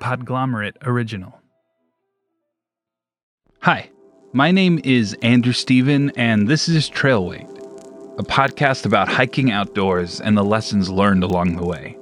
Podglomerate original. Hi, my name is Andrew Steven, and this is Trail Wait, a podcast about hiking outdoors and the lessons learned along the way.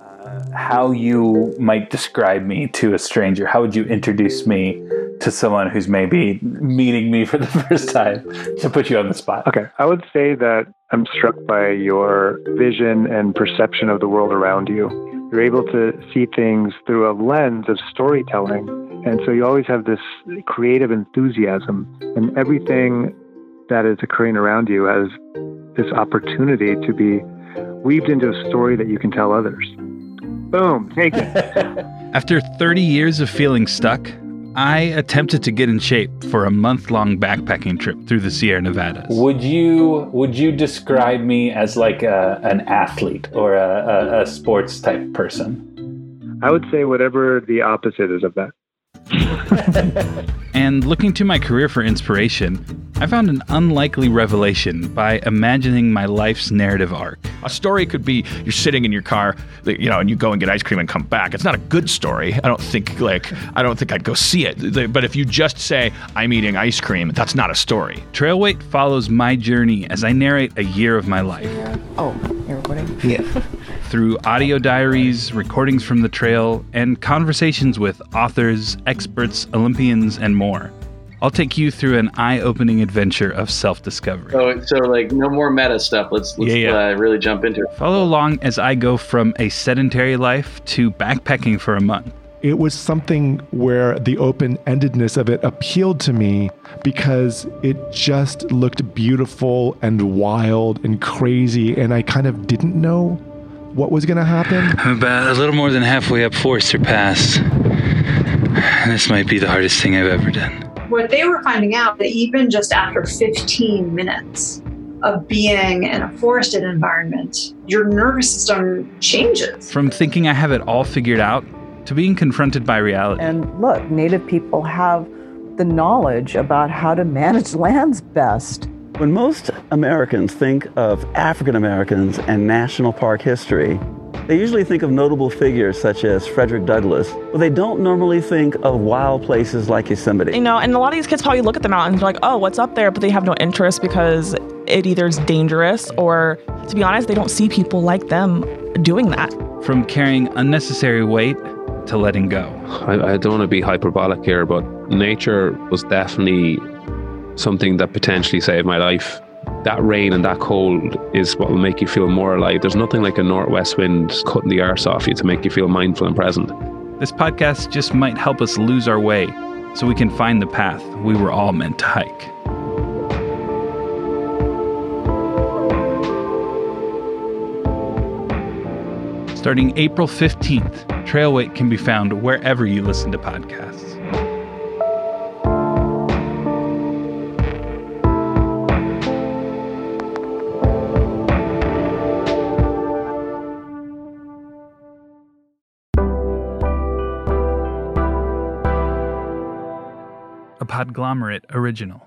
Uh, how you might describe me to a stranger? How would you introduce me to someone who's maybe meeting me for the first time to put you on the spot? Okay, I would say that I'm struck by your vision and perception of the world around you. You're able to see things through a lens of storytelling. And so you always have this creative enthusiasm, and everything that is occurring around you has this opportunity to be weaved into a story that you can tell others. Boom, take it. After 30 years of feeling stuck, I attempted to get in shape for a month-long backpacking trip through the Sierra Nevadas. Would you would you describe me as like a, an athlete or a, a, a sports type person? I would say whatever the opposite is of that. and looking to my career for inspiration, I found an unlikely revelation by imagining my life's narrative arc. A story could be you're sitting in your car, you know, and you go and get ice cream and come back. It's not a good story. I don't think like I don't think I'd go see it. But if you just say I'm eating ice cream, that's not a story. Trailwait follows my journey as I narrate a year of my life. Oh, you're recording? Yeah. Through audio diaries, recordings from the trail, and conversations with authors, experts, Olympians, and more. I'll take you through an eye-opening adventure of self-discovery. So, so like no more meta stuff. Let's let's yeah, yeah. Uh, really jump into it. Follow along as I go from a sedentary life to backpacking for a month. It was something where the open-endedness of it appealed to me because it just looked beautiful and wild and crazy, and I kind of didn't know what was going to happen. I'm about a little more than halfway up Forester Pass. This might be the hardest thing I've ever done what they were finding out that even just after 15 minutes of being in a forested environment, your nervous system changes. From thinking I have it all figured out to being confronted by reality. And look, Native people have the knowledge about how to manage lands best. When most Americans think of African Americans and national park history, they usually think of notable figures such as Frederick Douglass, but they don't normally think of wild places like Yosemite. You know, and a lot of these kids probably look at the mountains and be like, oh, what's up there? But they have no interest because it either is dangerous or, to be honest, they don't see people like them doing that. From carrying unnecessary weight to letting go. I, I don't want to be hyperbolic here, but nature was definitely something that potentially saved my life that rain and that cold is what will make you feel more alive. There's nothing like a northwest wind cutting the arse off you to make you feel mindful and present. This podcast just might help us lose our way so we can find the path we were all meant to hike. Starting April 15th, Trailwait can be found wherever you listen to podcasts. Podglomerate original.